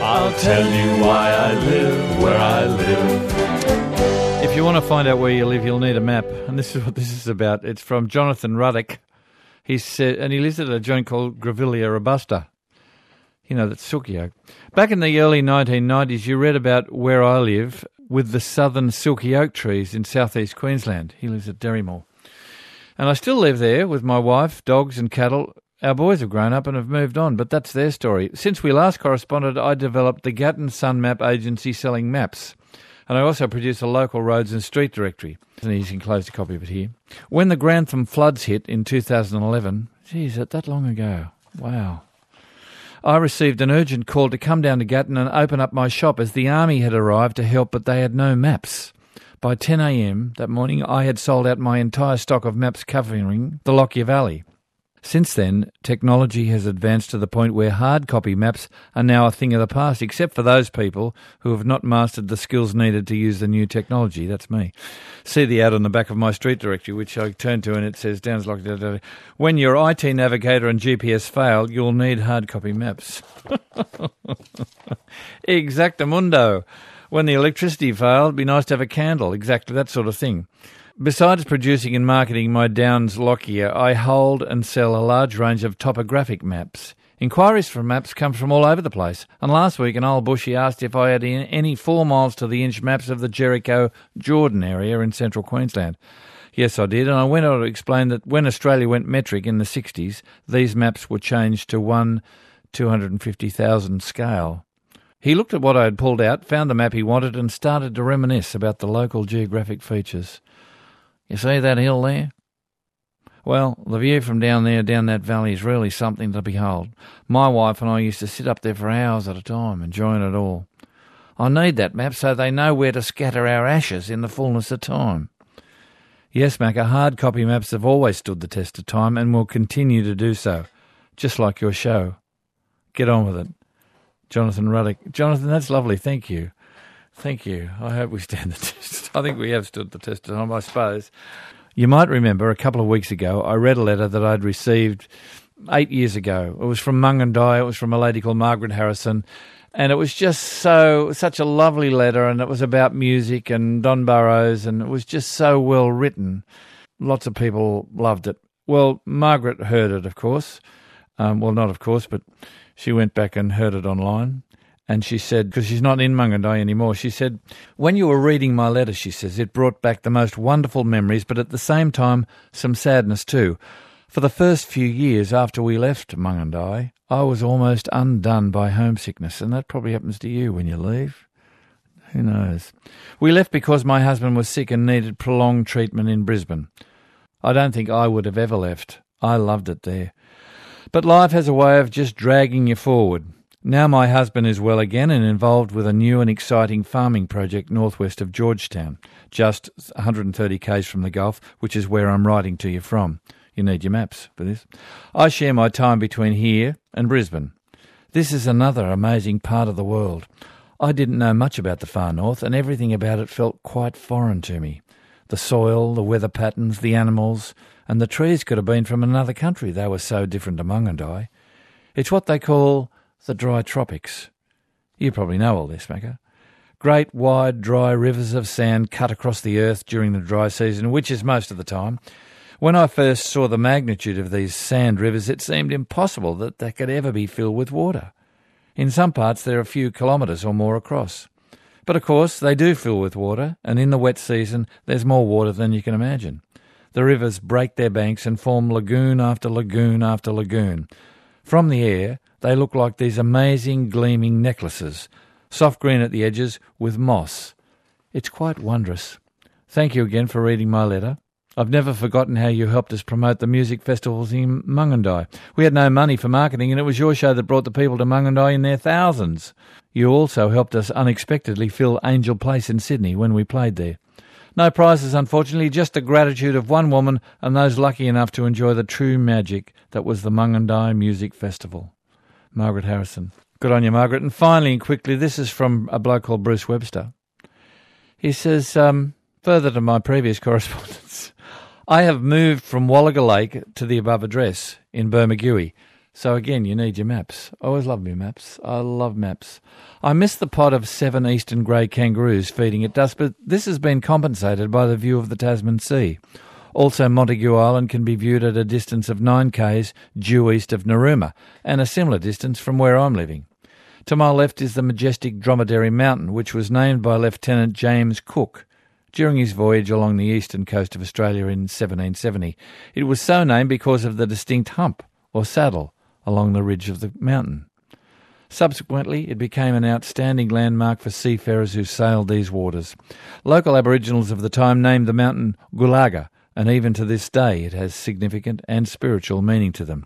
I'll tell you why I live where I live. If you want to find out where you live, you'll need a map. And this is what this is about. It's from Jonathan Ruddock. He said, and he lives at a joint called Grevillea robusta. You know, that's silky oak. Back in the early 1990s, you read about where I live with the southern silky oak trees in southeast Queensland. He lives at Derrymore. And I still live there with my wife, dogs, and cattle. Our boys have grown up and have moved on, but that's their story. Since we last corresponded, I developed the Gatton Sun Map agency selling maps. And I also produce a local roads and street directory. And he's enclosed a copy of it here. When the Grantham floods hit in 2011, geez, that, that long ago. Wow. I received an urgent call to come down to Gatton and open up my shop as the army had arrived to help, but they had no maps. By 10 a.m. that morning, I had sold out my entire stock of maps covering the Lockyer Valley. Since then, technology has advanced to the point where hard copy maps are now a thing of the past, except for those people who have not mastered the skills needed to use the new technology. That's me. See the ad on the back of my street directory, which I turn to and it says, Downs Lock, when your IT navigator and GPS fail, you'll need hard copy maps. Exactamundo. When the electricity failed, it'd be nice to have a candle. Exactly that sort of thing. Besides producing and marketing my Downs Lockyer, I hold and sell a large range of topographic maps. Inquiries for maps come from all over the place, and last week an old bushy asked if I had any four miles to the inch maps of the Jericho Jordan area in central Queensland. Yes, I did, and I went on to explain that when Australia went metric in the 60s, these maps were changed to 1 250,000 scale. He looked at what I had pulled out, found the map he wanted, and started to reminisce about the local geographic features. You see that hill there? Well, the view from down there, down that valley, is really something to behold. My wife and I used to sit up there for hours at a time, enjoying it all. I need that map so they know where to scatter our ashes in the fullness of time. Yes, Macca, hard copy maps have always stood the test of time and will continue to do so, just like your show. Get on with it. Jonathan Ruddock. Jonathan, that's lovely. Thank you. Thank you. I hope we stand the test. I think we have stood the test of time, I suppose. You might remember a couple of weeks ago, I read a letter that I'd received eight years ago. It was from Mungindi. It was from a lady called Margaret Harrison. And it was just so, such a lovely letter. And it was about music and Don Burrows. And it was just so well written. Lots of people loved it. Well, Margaret heard it, of course. Um, well, not of course, but she went back and heard it online. And she said, because she's not in Mungindi anymore, she said, When you were reading my letter, she says, it brought back the most wonderful memories, but at the same time, some sadness too. For the first few years after we left Mungindi, I was almost undone by homesickness, and that probably happens to you when you leave. Who knows? We left because my husband was sick and needed prolonged treatment in Brisbane. I don't think I would have ever left. I loved it there. But life has a way of just dragging you forward. Now my husband is well again and involved with a new and exciting farming project northwest of Georgetown, just 130 k's from the Gulf, which is where I'm writing to you from. You need your maps for this. I share my time between here and Brisbane. This is another amazing part of the world. I didn't know much about the far north, and everything about it felt quite foreign to me. The soil, the weather patterns, the animals, and the trees could have been from another country. They were so different to I. It's what they call the dry tropics. You probably know all this, Macca. Great, wide, dry rivers of sand cut across the earth during the dry season, which is most of the time. When I first saw the magnitude of these sand rivers, it seemed impossible that they could ever be filled with water. In some parts, they're a few kilometres or more across. But of course, they do fill with water, and in the wet season, there's more water than you can imagine. The rivers break their banks and form lagoon after lagoon after lagoon. From the air, they look like these amazing gleaming necklaces, soft green at the edges with moss. It's quite wondrous. Thank you again for reading my letter. I've never forgotten how you helped us promote the music festivals in Mungindi. We had no money for marketing, and it was your show that brought the people to Mungindi in their thousands. You also helped us unexpectedly fill Angel Place in Sydney when we played there. No prizes, unfortunately, just the gratitude of one woman and those lucky enough to enjoy the true magic that was the Mungindi Music Festival. Margaret Harrison. Good on you, Margaret. And finally and quickly, this is from a bloke called Bruce Webster. He says, um, further to my previous correspondence, I have moved from Wallaga Lake to the above address in Bermagui. So again, you need your maps. I always love my maps. I love maps. I miss the pod of seven eastern grey kangaroos feeding at dusk, but this has been compensated by the view of the Tasman Sea. Also, Montague Island can be viewed at a distance of 9 k's due east of Narooma, and a similar distance from where I'm living. To my left is the majestic Dromedary Mountain, which was named by Lieutenant James Cook during his voyage along the eastern coast of Australia in 1770. It was so named because of the distinct hump, or saddle, along the ridge of the mountain. Subsequently, it became an outstanding landmark for seafarers who sailed these waters. Local Aboriginals of the time named the mountain Gulaga, and even to this day it has significant and spiritual meaning to them.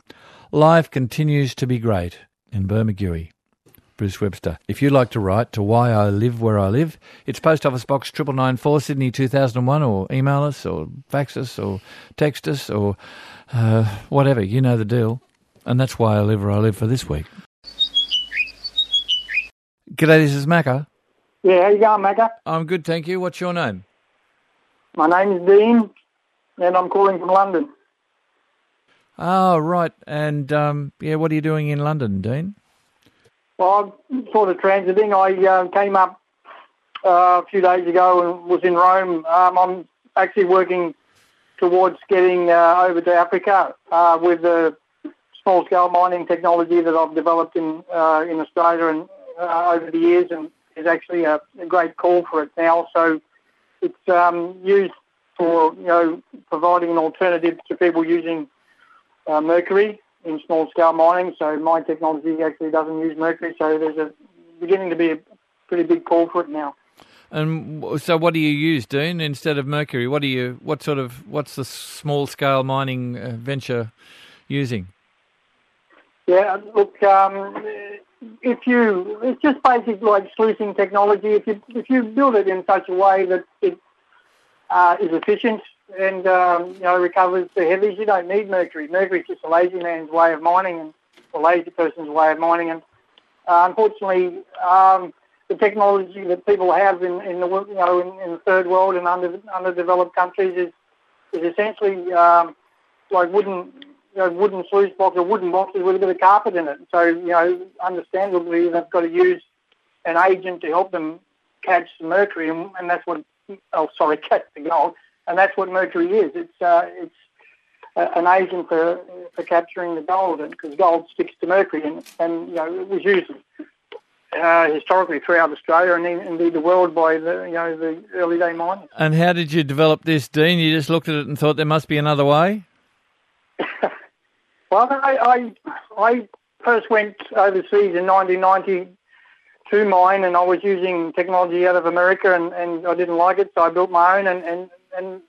Life continues to be great in Bermagui. Bruce Webster. If you'd like to write to Why I Live Where I Live, it's Post Office Box 9994 Sydney 2001 or email us or fax us or text us or uh, whatever. You know the deal. And that's why I live where I live for this week. G'day, this is Macca. Yeah, how you going, Macca? I'm good, thank you. What's your name? My name is Dean, and I'm calling from London. Oh, right. And um, yeah, what are you doing in London, Dean? Well, I'm sort of transiting. I uh, came up uh, a few days ago and was in Rome. Um, I'm actually working towards getting uh, over to Africa uh, with the small scale mining technology that I've developed in uh, in Australia and uh, over the years, and is actually a, a, great call for it now. So it's um, used for you know providing an alternative to people using uh, mercury in small scale mining. So my technology actually doesn't use mercury. So there's a beginning to be a pretty big call for it now. And so, what do you use, Dean, instead of mercury? What do you? What sort of? What's the small scale mining uh, venture using? Yeah, look, um, if you, it's just basically like sluicing technology. If you if you build it in such a way that it uh, is efficient and um, you know recovers the heavies, you don't need mercury. Mercury is just a lazy man's way of mining and a lazy person's way of mining. And uh, unfortunately, um, the technology that people have in, in the you know in, in, the third world and under underdeveloped countries is is essentially um, like wooden you know, wooden sluice box or wooden boxes with a bit of carpet in it. So, you know, understandably, they've got to use an agent to help them catch the mercury, and, and that's what, oh, sorry, catch the gold, and that's what mercury is. It's, uh, it's an agent for, for capturing the gold, because gold sticks to mercury, and, and you know, it was used uh, historically throughout Australia and indeed the world by the you know the early day miners. And how did you develop this, Dean? You just looked at it and thought there must be another way. Well, I, I, I first went overseas in 1990 to mine, and I was using technology out of America, and, and I didn't like it, so I built my own. And, and, and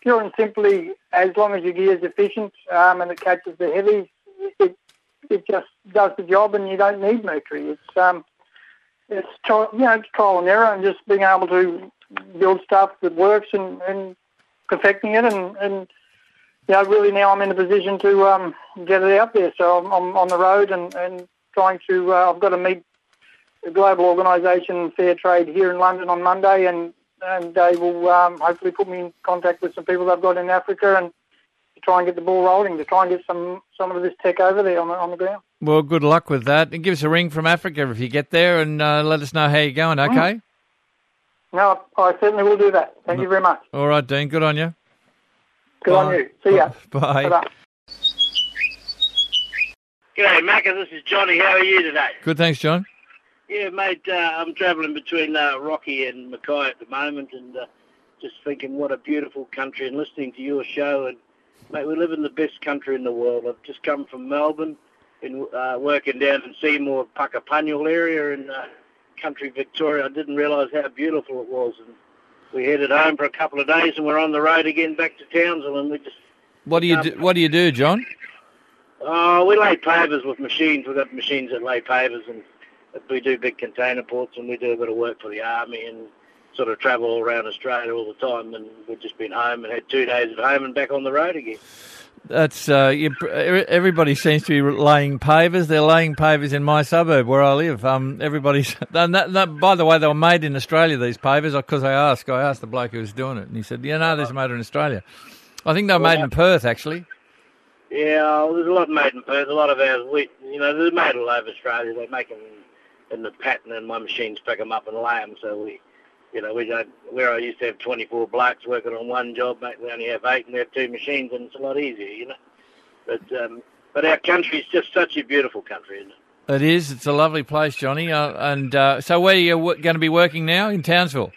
pure and simply, as long as your gear is efficient um, and it catches the heavies, it it just does the job, and you don't need mercury. It's um, it's you know it's trial and error, and just being able to build stuff that works and, and perfecting it, and, and yeah, really now I'm in a position to um, get it out there. So I'm, I'm on the road and, and trying to, uh, I've got to meet a global organisation, Fair Trade, here in London on Monday, and, and they will um, hopefully put me in contact with some people they've got in Africa and to try and get the ball rolling, to try and get some, some of this tech over there on the, on the ground. Well, good luck with that. And give us a ring from Africa if you get there and uh, let us know how you're going, mm. okay? No, I certainly will do that. Thank no. you very much. All right, Dean. Good on you. Good Bye. on you. See ya. Bye. Bye. G'day, Macca. This is Johnny. How are you today? Good, thanks, John. Yeah, mate. Uh, I'm travelling between uh, Rocky and Mackay at the moment, and uh, just thinking what a beautiful country, and listening to your show. And mate, we live in the best country in the world. I've just come from Melbourne, been uh, working down in Seymour, Puckapunyal area in uh, country Victoria. I didn't realise how beautiful it was, and we headed home for a couple of days, and we're on the road again back to Townsville, and we just. What do you do? What do you do, John? Oh, we lay pavers with machines. We've got machines that lay pavers, and we do big container ports, and we do a bit of work for the army, and sort of travel all around Australia all the time. And we've just been home and had two days at home and back on the road again. That's uh, you, everybody seems to be laying pavers. They're laying pavers in my suburb where I live. Um, everybody's. That, that, by the way, they were made in Australia. These pavers, because I asked. I asked the bloke who was doing it, and he said, "Yeah, no, they're made in Australia. I think they were made in Perth, actually." Yeah, well, there's a lot made in Perth. A lot of ours, we, you know, they're made all over Australia. They make them in the pattern, and my machines pick them up and lay them. So we, you know, we don't. Where I used to have 24 blokes working on one job, mate, we only have eight, and we have two machines, and it's a lot easier, you know. But um, but our country's just such a beautiful country, isn't it? It is. It's a lovely place, Johnny. Uh, and uh, so, where are you w- going to be working now? In Townsville.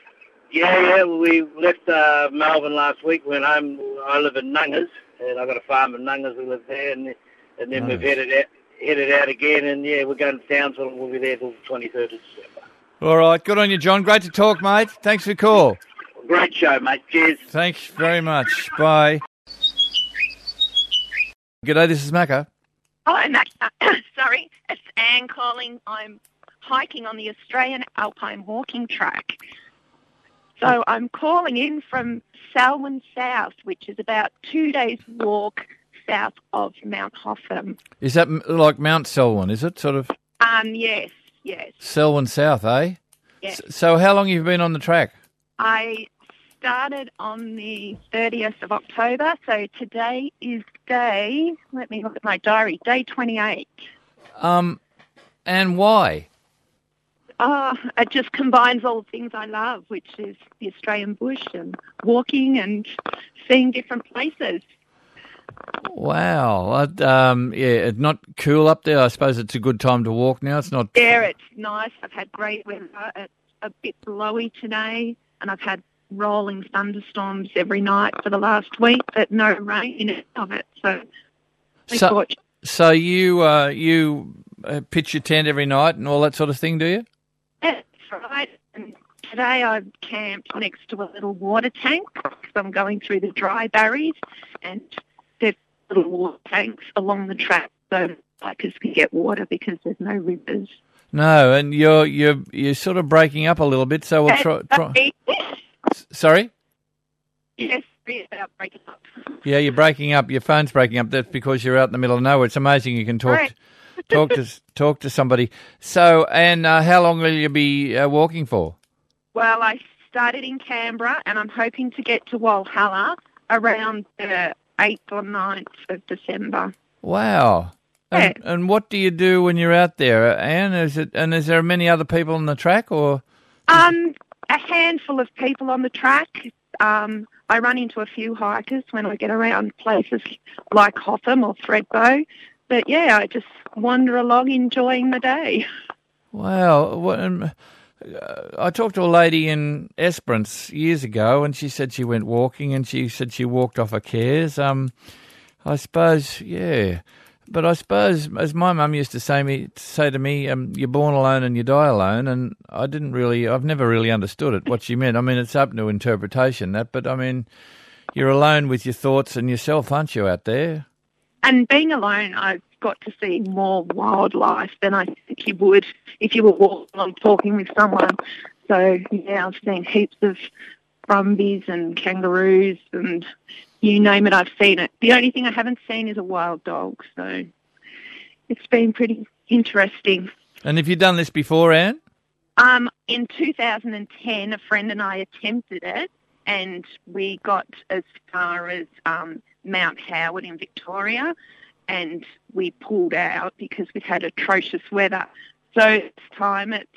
Yeah, yeah. We left uh, Melbourne last week. Went home. I live in Nungas, and I've got a farm in Nungas. We live there, and and then we've Nice. headed out, headed out again, and yeah, we're going to Townsville, and we'll be there till the 23rd of December. All right. Good on you, John. Great to talk, mate. Thanks for the call. Great show, mate. Cheers. Thanks very much. Bye. G'day, this is Macca. Hello, Mac. Sorry, it's Anne calling. I'm hiking on the Australian Alpine Walking Track. So I'm calling in from Selwyn South, which is about two days' walk south of Mount Hotham. Is that like Mount Selwyn, is it? Sort of Um, yes, yes. Selwyn South, eh? Yes. So, how long have you been on the track? I started on the 30th of October, so today is day, let me look at my diary, day 28. Um, and why? Ah, it just combines all the things I love, which is the Australian bush and walking and seeing different places. Wow. Um, yeah, it's not cool up there. I suppose it's a good time to walk now. It's not. There, it's nice. I've had great weather. It's a bit blowy today, and I've had rolling thunderstorms every night for the last week, but no rain in of it. So, So- So you uh, you uh, pitch your tent every night and all that sort of thing, do you? that's right. And today I've camped next to a little water tank because I'm going through the dry barries, and little water tanks along the track so bikers can get water because there's no rivers. No, and you're you're you're sort of breaking up a little bit. So we'll try. try sorry. yes, about breaking up. Yeah, you're breaking up. Your phone's breaking up. That's because you're out in the middle of nowhere. It's amazing you can talk Right. talk to talk to somebody. So, and uh, how long will you be uh, walking for? Well, I started in Canberra and I'm hoping to get to Walhalla around the 8th or 9th of December. Wow. And, Yeah. and what do you do when you're out there, Anne? Is it and is there many other people on the track, or Um, a handful of people on the track. Um, I run into a few hikers when I get around places like Hotham or Thredbo. But yeah, I just wander along enjoying the day. wow? What, um, I talked to a lady in Esperance years ago, and she said she went walking, and she said she walked off her cares. Um, I suppose, yeah. But I suppose, as my mum used to say me say to me, um, "You're born alone and you die alone," and I didn't really, I've never really understood it what she meant. I mean, it's up to interpretation that, but I mean, you're alone with your thoughts and yourself, aren't you, out there? And being alone, I've got to see more wildlife than I think you would if you were walking along talking with someone. So, yeah, I've seen heaps of brumbies and kangaroos and you name it, I've seen it. The only thing I haven't seen is a wild dog. So it's been pretty interesting. And have you done this before, Anne? Um, in 2010, a friend and I attempted it, and we got as far as um, Mount Howitt in Victoria, and we pulled out because we'd had atrocious weather. So it's time it's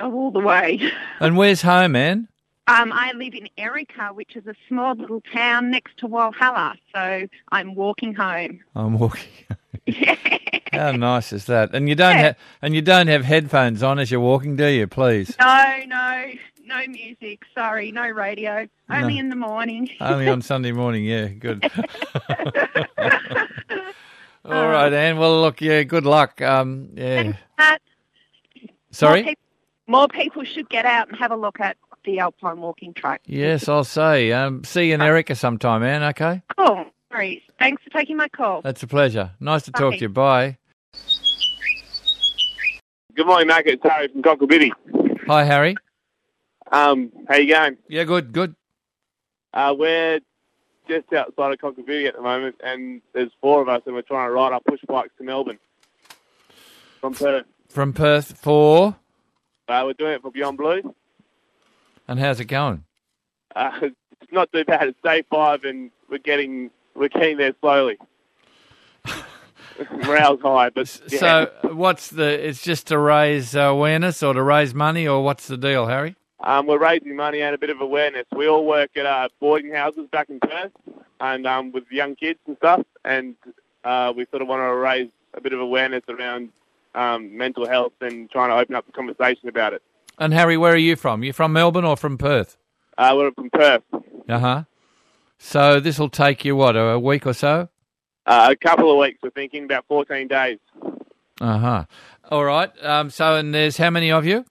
all the way. And where's home, Anne? Um, I live in Erica, which is a small little town next to Walhalla, so I'm walking home. I'm walking. Yeah. How nice is that? And you don't Yeah. have and you don't have headphones on as you're walking, do you? Please. No, no, no music. Sorry, no radio. Only No. in the morning. Only on Sunday morning. Yeah, good. All right, Anne. Well, look, yeah, good luck. Um, yeah. Uh, More, Sorry. more people should get out and have a look at the Alpine walking track. Yes, I'll say. Um, see you in Erica sometime, Anne. Okay. Cool. Sorry. Thanks for taking my call. That's a pleasure. Nice to talk to you. Bye. Good morning, Mac. It's Harry from Cocklebiddy. Hi, Harry. Um, how you going? Yeah, good, good. Uh, we're just outside of Cocklebiddy at the moment, and there's four of us, and we're trying to ride our push bikes to Melbourne from Perth. From Perth for. Uh, we're doing it for Beyond Blue. And how's it going? Uh, it's not too bad. It's day five, and we're getting we're getting there slowly. morale's high. But yeah. So, what's the? It's just to raise awareness or to raise money, or what's the deal, Harry? Um, we're raising money and a bit of awareness. We all work at uh, boarding houses back in Perth, and um, with young kids and stuff, and uh, we sort of want to raise a bit of awareness around um, mental health and trying to open up the conversation about it. And Harry, where are you from? You're from Melbourne or from Perth? Uh, we're from Perth. Uh huh. So this will take you what a week or so? Uh, a couple of weeks, we're thinking about 14 days. Uh huh. All right. Um, so and there's how many of you?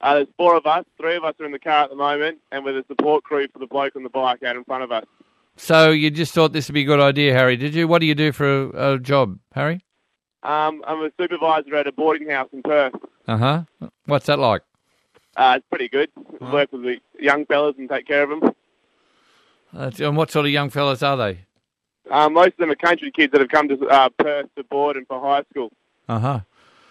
Uh, there's four of us. Three of us are in the car at the moment, and with a support crew for the bloke on the bike out in front of us. So you just thought this would be a good idea, Harry? Did you? What do you do for a, a job, Harry? Um, I'm a supervisor at a boarding house in Perth. Uh huh. What's that like? Uh, it's pretty good. Work with the young fellas and take care of them. Uh, and what sort of young fellas are they? Um, most of them are country kids that have come to uh, Perth to board and for high school, Uh huh.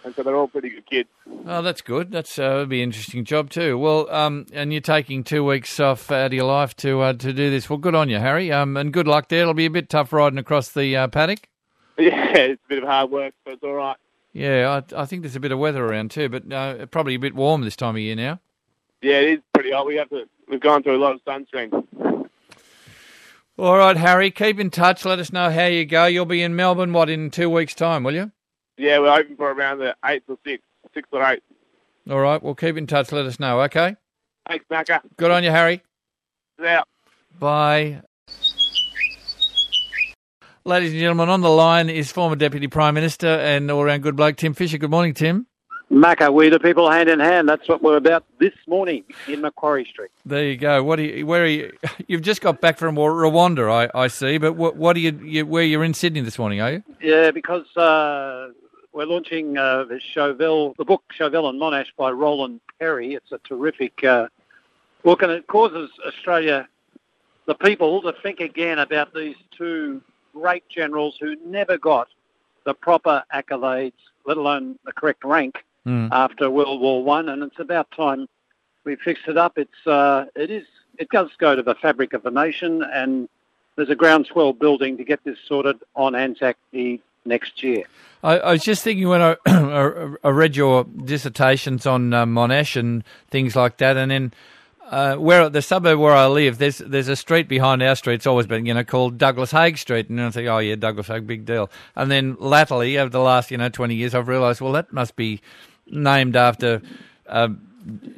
And so they're all pretty good kids. Oh, that's good. That's uh, would be an interesting job too. Well, um, and you're taking two weeks off out of your life to uh, to do this. Well, good on you, Harry. Um, and good luck there. It'll be a bit tough riding across the uh, paddock. Yeah, it's a bit of hard work, but it's all right. Yeah, I, I think there's a bit of weather around too, but uh, probably a bit warm this time of year now. Yeah, it is pretty hot. We have to. We've gone through a lot of sunscreen. All right, Harry, keep in touch. Let us know how you go. You'll be in Melbourne, what, in two weeks' time, will you? Yeah, we're open for around the eighth or sixth, sixth or eighth. All right, well, keep in touch. Let us know, okay? Thanks, Macca. Good on you, Harry. Out. Bye. Ladies and gentlemen, on the line is former Deputy Prime Minister and all round good bloke, Tim Fischer. Good morning, Tim. Macca, we the people hand in hand. That's what we're about this morning in Macquarie Street. There you go. What are you, where are you? You've just got back from Rwanda, I, I see. But what, what are you, you? Where you're in Sydney this morning? Are you? Yeah, because uh, we're launching uh, the Chauvel, the book Chauvel and Monash by Roland Perry. It's a terrific uh, book, and it causes Australia, the people, to think again about these two great generals who never got the proper accolades, let alone the correct rank Mm. after World War One, and it's about time we fixed it up. It's uh, it is it does go to the fabric of the nation, and there's a groundswell building to get this sorted on Anzac Eve next year. I, I was just thinking when I, I read your dissertations on uh, Monash and things like that, and then uh, where the suburb where I live, there's there's a street behind our street. It's always been you know called Douglas Haig Street, and I think, oh yeah, Douglas Haig, big deal. And then latterly, over the last you know twenty years, I've realised, well, that must be named after. Uh,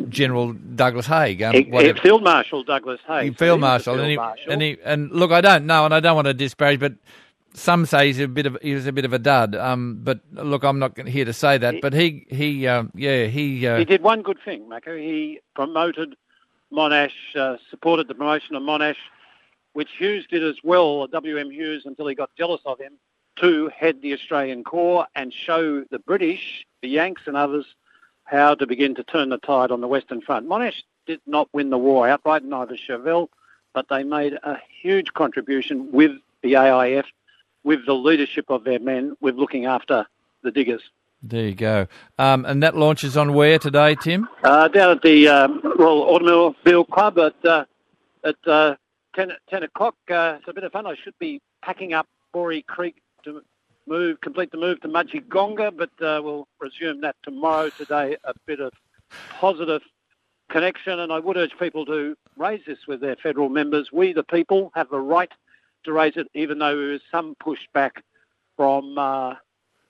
General Douglas Haig, um, Field Marshal Douglas Haig. Field So he was Marshal, and, he, Marshal. and he and look, I don't know, and I don't want to disparage, but some say he's a bit of he was a bit of a dud. Um, but look, I'm not here to say that. But he he um, yeah he uh, He did one good thing, Macca. He promoted Monash, uh, supported the promotion of Monash, which Hughes did as well, W.M. Hughes, until he got jealous of him, to head the Australian Corps and show the British, the Yanks and others, how to begin to turn the tide on the Western Front. Monash did not win the war outright, neither Chauvel, but they made a huge contribution with the AIF, with the leadership of their men, with looking after the diggers. there you go. Um, and that launches on where today, Tim? Uh, down at the um, Royal Automobile Club at uh, at uh, 10, 10 o'clock. Uh, it's a bit of fun. I should be packing up Boree Creek to move, complete the move to Mudgegonga, but uh, we'll resume that tomorrow. Today, a bit of positive connection, and I would urge people to raise this with their federal members. We, the people, have the right to raise it, even though there was some pushback from uh,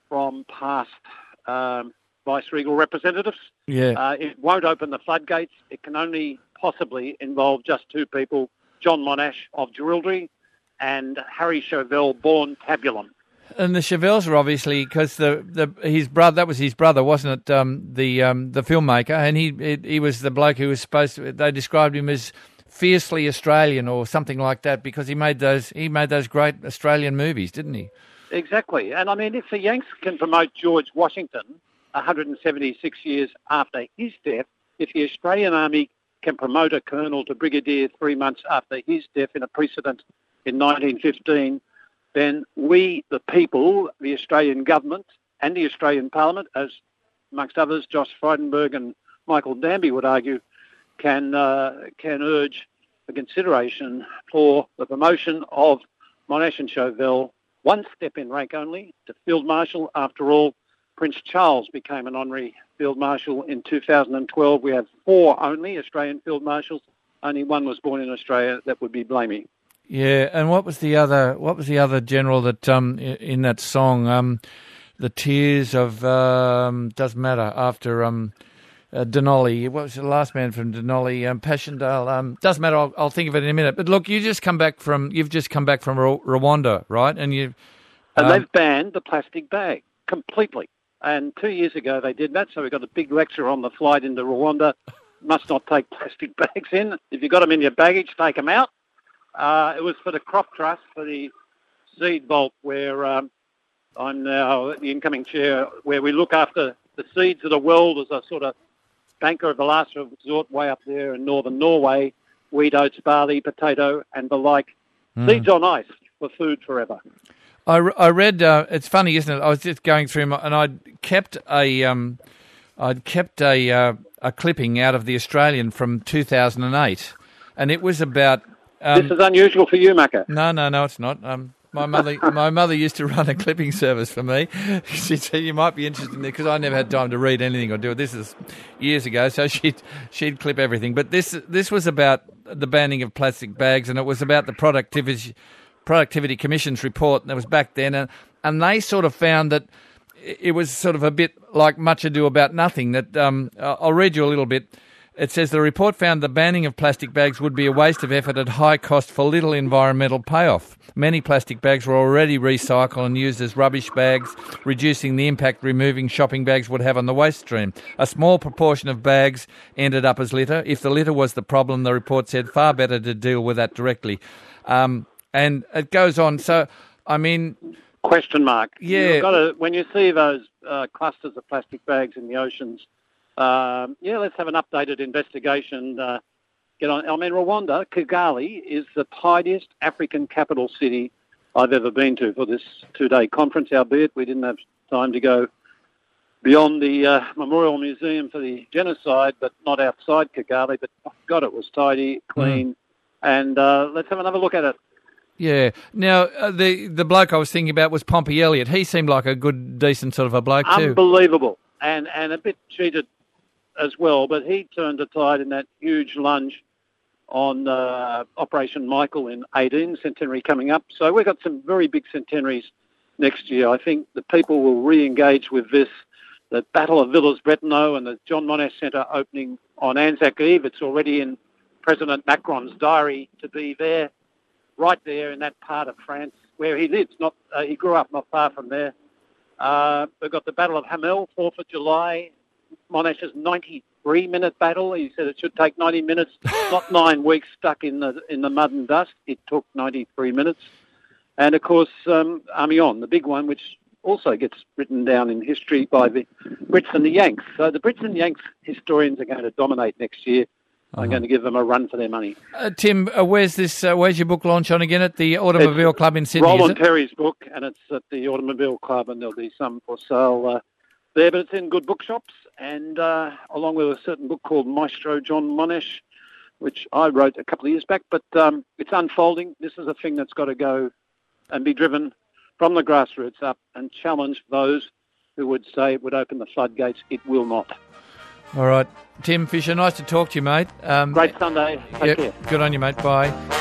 from past um, vice regal representatives. Yeah. Uh, it won't open the floodgates. It can only possibly involve just two people, John Monash of Jerilderie and Harry Chauvel, born Tabulam. And the Chauvels are obviously because the, the his brother that was his brother, wasn't it? Um, the um, the filmmaker, and he it, he was the bloke who was supposed to. They described him as fiercely Australian or something like that because he made those he made those great Australian movies, didn't he? Exactly. And I mean, if the Yanks can promote George Washington 176 years after his death, if the Australian Army can promote a colonel to brigadier three months after his death in a precedent in 1915, then we, the people, the Australian government and the Australian Parliament, as amongst others, Josh Frydenberg and Michael Danby would argue, can uh, can urge the consideration for the promotion of Monash and Chauvel one step in rank only to Field Marshal. After all, Prince Charles became an honorary Field Marshal in 2012. We have four only Australian Field Marshals. Only one was born in Australia. That would be Blamey. Yeah, and what was the other? What was the other general that um in that song? Um, the tears of um doesn't matter after um. Uh, Denali, what was the last man from Denali? Um, Passchendaele. Um, doesn't matter. I'll, I'll think of it in a minute. But look, you just come back from you've just come back from Ru- Rwanda, right? And you, And Um, they've banned the plastic bag completely. And two years ago they did that, so we got a big lecture on the flight into Rwanda. Must not take plastic bags in. If you've got them in your baggage, take them out. Uh, it was for the crop trust, for the seed vault, where um, I'm now the incoming chair, where we look after the seeds of the world as a sort of banker of the last resort way up there in northern Norway, wheat, oats, barley, potato, and the like. Seeds on ice for food forever. I, I read. Uh, it's funny, isn't it? I was just going through my, and I'd kept a um, I'd kept a uh, a clipping out of the Australian from 2008, and it was about. Um, this is unusual for you, Macca. no, no, no, it's not. Um, my mother, my mother used to run a clipping service for me. She said you might be interested in it because I never had time to read anything or do it. This is years ago, so she'd she'd clip everything. But this this was about the banning of plastic bags, and it was about the productivity productivity commission's report that was back then, and and they sort of found that it was sort of a bit like much ado about nothing. That um, I'll read you a little bit. It says the report found the banning of plastic bags would be a waste of effort at high cost for little environmental payoff. Many plastic bags were already recycled and used as rubbish bags, reducing the impact removing shopping bags would have on the waste stream. A small proportion of bags ended up as litter. If the litter was the problem, the report said far better to deal with that directly. Um, and it goes on. So, I mean, Question mark. Yeah. To, when you see those uh, clusters of plastic bags in the oceans, um, yeah, let's have an updated investigation. Uh, get on. I mean, Rwanda, Kigali, is the tidiest African capital city I've ever been to for this two-day conference. Albeit we didn't have time to go beyond the uh, Memorial Museum for the genocide, but not outside Kigali. But oh, God, it was tidy, clean, and uh, let's have another look at it. Yeah. Now uh, the the bloke I was thinking about was Pompey Elliott. He seemed like a good, decent sort of a bloke too. Unbelievable, and and a bit cheated as well. But he turned the tide in that huge lunge on uh, Operation Michael in 18 centenary coming up. So we've got some very big centenaries next year. I think the people will re-engage with this. The Battle of Villers-Bretonneux and the John Monash Centre opening on Anzac Eve. It's already in President Macron's diary to be there, right there in that part of France where he lives. Not uh, he grew up not far from there. Uh, we've got the Battle of Hamel, 4th of July. Monash's 93-minute battle. He said it should take 90 minutes, not nine weeks stuck in the in the mud and dust. It took 93 minutes. And of course, um, Amiens, the big one, which also gets written down in history by the Brits and the Yanks. So the Brits and Yanks historians are going to dominate next year. I'm going to give them a run for their money. Uh, Tim, uh, where's this? Uh, where's your book launch on again at the Automobile Club in Sydney? Roland? Perry's book, and it's at the Automobile Club, and there'll be some for sale uh, there. But it's in good bookshops, and uh, along with a certain book called Maestro John Monash, which I wrote a couple of years back. But um, it's unfolding. This is a thing that's got to go and be driven from the grassroots up and challenge those who would say it would open the floodgates. It will not. All right, Tim Fischer. Nice to talk to you, mate. Um, Great Sunday. Take yep, care. Good on you, mate. Bye.